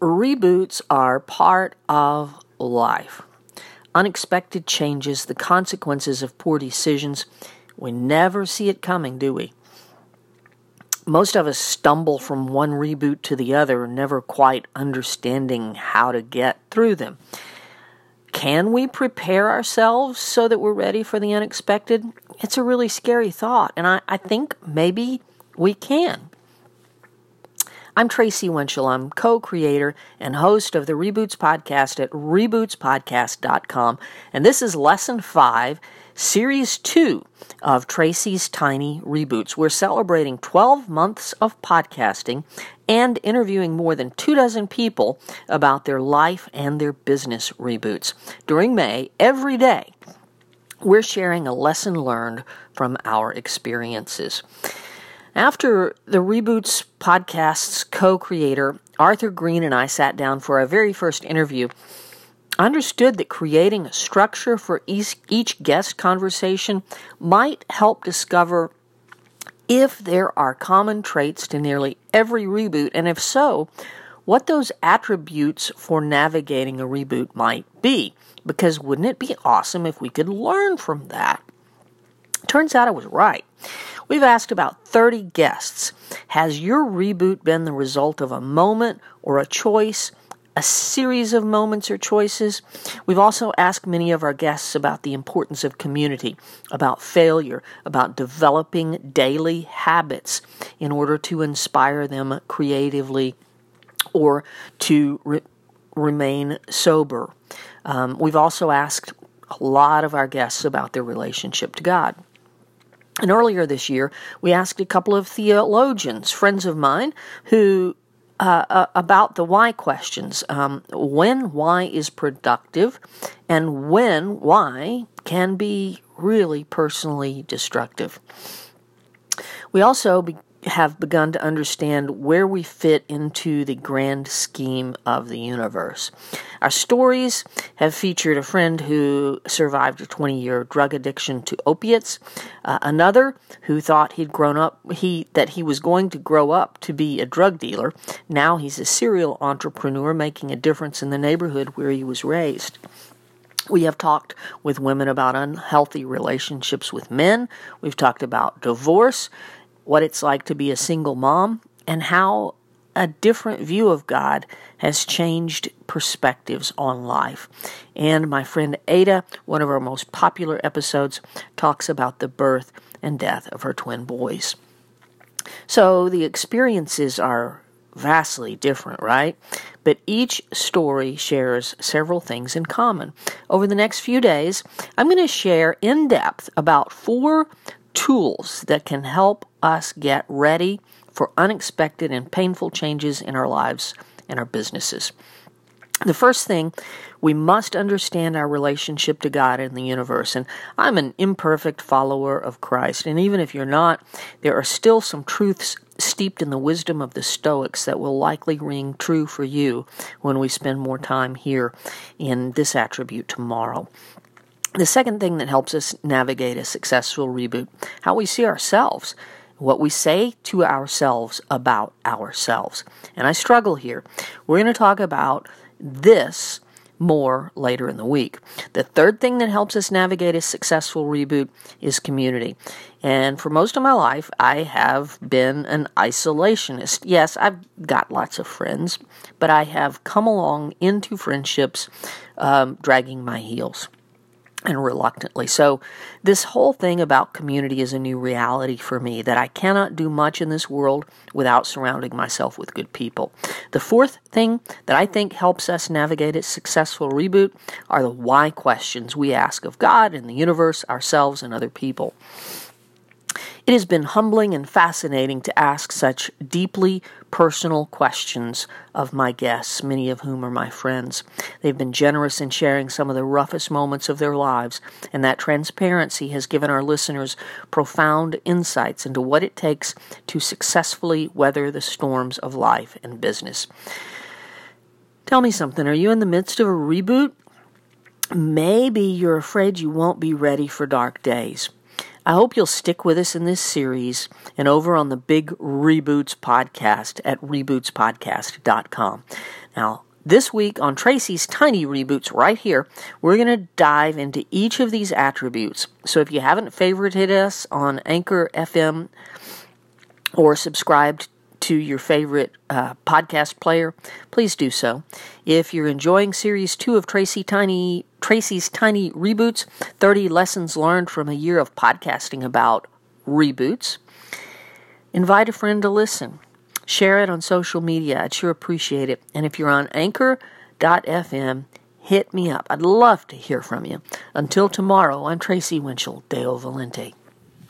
Reboots are part of life. Unexpected changes, the consequences of poor decisions, we never see it coming, do we? Most of us stumble from one reboot to the other, never quite understanding how to get through them. Can we prepare ourselves so that we're ready for the unexpected? It's a really scary thought, and I, I think maybe we can. I'm Tracy Winchell. I'm co creator and host of the Reboots Podcast at rebootspodcast.com. And this is lesson five, series two of Tracy's Tiny Reboots. We're celebrating 12 months of podcasting and interviewing more than two dozen people about their life and their business reboots. During May, every day, we're sharing a lesson learned from our experiences. After the Reboots podcast's co creator, Arthur Green, and I sat down for our very first interview, I understood that creating a structure for each, each guest conversation might help discover if there are common traits to nearly every reboot, and if so, what those attributes for navigating a reboot might be. Because wouldn't it be awesome if we could learn from that? Turns out I was right. We've asked about 30 guests Has your reboot been the result of a moment or a choice? A series of moments or choices. We've also asked many of our guests about the importance of community, about failure, about developing daily habits in order to inspire them creatively or to re- remain sober. Um, we've also asked a lot of our guests about their relationship to God. And earlier this year, we asked a couple of theologians, friends of mine, who uh, uh, about the why questions. Um, when why is productive, and when why can be really personally destructive. We also have begun to understand where we fit into the grand scheme of the universe. Our stories have featured a friend who survived a 20 year drug addiction to opiates, uh, another who thought he'd grown up, he, that he was going to grow up to be a drug dealer. Now he's a serial entrepreneur making a difference in the neighborhood where he was raised. We have talked with women about unhealthy relationships with men. We've talked about divorce what it's like to be a single mom, and how a different view of God has changed perspectives on life. And my friend Ada, one of our most popular episodes, talks about the birth and death of her twin boys. So the experiences are vastly different, right? But each story shares several things in common. Over the next few days, I'm going to share in depth about four tools that can help us get ready for unexpected and painful changes in our lives and our businesses. The first thing, we must understand our relationship to God and the universe. And I'm an imperfect follower of Christ. And even if you're not, there are still some truths steeped in the wisdom of the Stoics that will likely ring true for you when we spend more time here in this attribute tomorrow. The second thing that helps us navigate a successful reboot, how we see ourselves, what we say to ourselves about ourselves. And I struggle here. We're going to talk about this more later in the week. The third thing that helps us navigate a successful reboot is community. And for most of my life, I have been an isolationist. Yes, I've got lots of friends, but I have come along into friendships um, dragging my heels and reluctantly. So, this whole thing about community is a new reality for me that I cannot do much in this world without surrounding myself with good people. The fourth thing that I think helps us navigate a successful reboot are the why questions we ask of God and the universe, ourselves, and other people. It has been humbling and fascinating to ask such deeply personal questions of my guests, many of whom are my friends. They've been generous in sharing some of the roughest moments of their lives, and that transparency has given our listeners profound insights into what it takes to successfully weather the storms of life and business. Tell me something. Are you in the midst of a reboot? Maybe you're afraid you won't be ready for dark days. I hope you'll stick with us in this series and over on the Big Reboots podcast at rebootspodcast.com. Now, this week on Tracy's Tiny Reboots, right here, we're going to dive into each of these attributes. So if you haven't favorited us on Anchor FM or subscribed to your favorite uh, podcast player, please do so. If you're enjoying Series 2 of Tracy Tiny, Tracy's Tiny Reboots 30 Lessons Learned from a Year of Podcasting about Reboots, invite a friend to listen. Share it on social media. I'd sure appreciate it. And if you're on anchor.fm, hit me up. I'd love to hear from you. Until tomorrow, I'm Tracy Winchell, Deo volente.